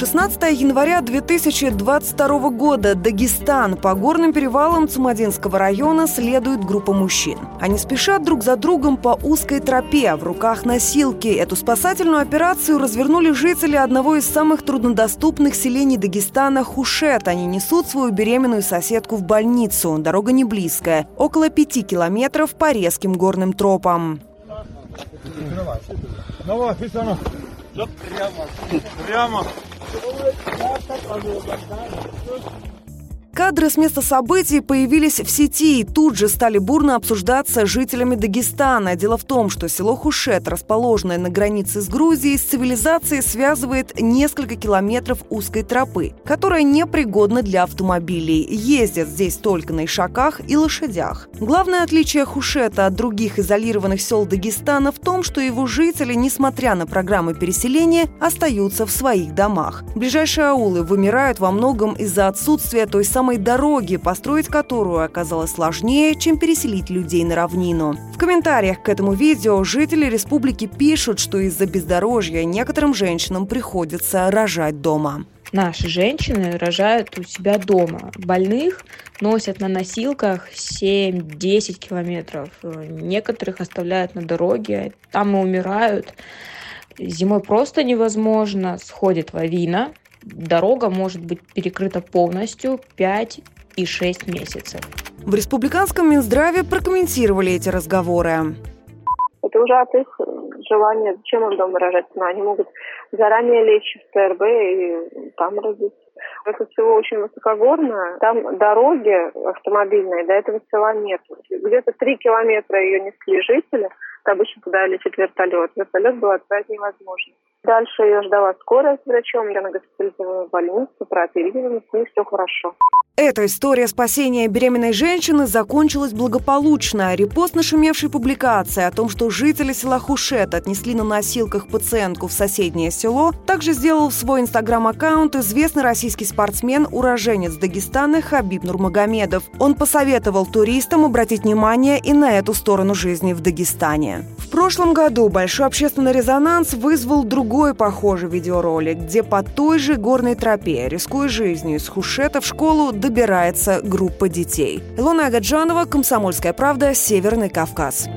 16 января 2022 года. Дагестан. По горным перевалам Цумадинского района следует группа мужчин. Они спешат друг за другом по узкой тропе, в руках носилки. Эту спасательную операцию развернули жители одного из самых труднодоступных селений Дагестана – Хушет. Они несут свою беременную соседку в больницу. Дорога не близкая. Около пяти километров по резким горным тропам. Давай, Фисана. Прямо. Прямо. Obra de graça, fazer o bacana, Кадры с места событий появились в сети и тут же стали бурно обсуждаться жителями Дагестана. Дело в том, что село Хушет, расположенное на границе с Грузией, с цивилизацией связывает несколько километров узкой тропы, которая непригодна для автомобилей. Ездят здесь только на ишаках и лошадях. Главное отличие Хушета от других изолированных сел Дагестана в том, что его жители, несмотря на программы переселения, остаются в своих домах. Ближайшие аулы вымирают во многом из-за отсутствия той самой самой дороги, построить которую оказалось сложнее, чем переселить людей на равнину. В комментариях к этому видео жители республики пишут, что из-за бездорожья некоторым женщинам приходится рожать дома. Наши женщины рожают у себя дома. Больных носят на носилках 7-10 километров. Некоторых оставляют на дороге, там и умирают. Зимой просто невозможно. Сходит лавина, дорога может быть перекрыта полностью 5 и 6 месяцев. В республиканском Минздраве прокомментировали эти разговоры. Это уже от их желания, зачем им дома рожать. Но они могут заранее лечь в ТРБ и там родить. Это село очень высокогорное, там дороги автомобильные, до этого села нет. Где-то три километра ее несли жители, обычно туда летит вертолет. Вертолет был отправить невозможно. Дальше ее ждала скорая с врачом, я на госпитализирована в больницу, прооперирована, с ней все хорошо. Эта история спасения беременной женщины закончилась благополучно. Репост нашумевшей публикации о том, что жители села Хушет отнесли на носилках пациентку в соседнее село, также сделал в свой инстаграм-аккаунт известный российский спортсмен, уроженец Дагестана Хабиб Нурмагомедов. Он посоветовал туристам обратить внимание и на эту сторону жизни в Дагестане. В прошлом году большой общественный резонанс вызвал другой похожий видеоролик, где по той же горной тропе, рискуя жизнью из Хушета в школу, добирается группа детей. Илона Агаджанова, «Комсомольская правда», Северный Кавказ.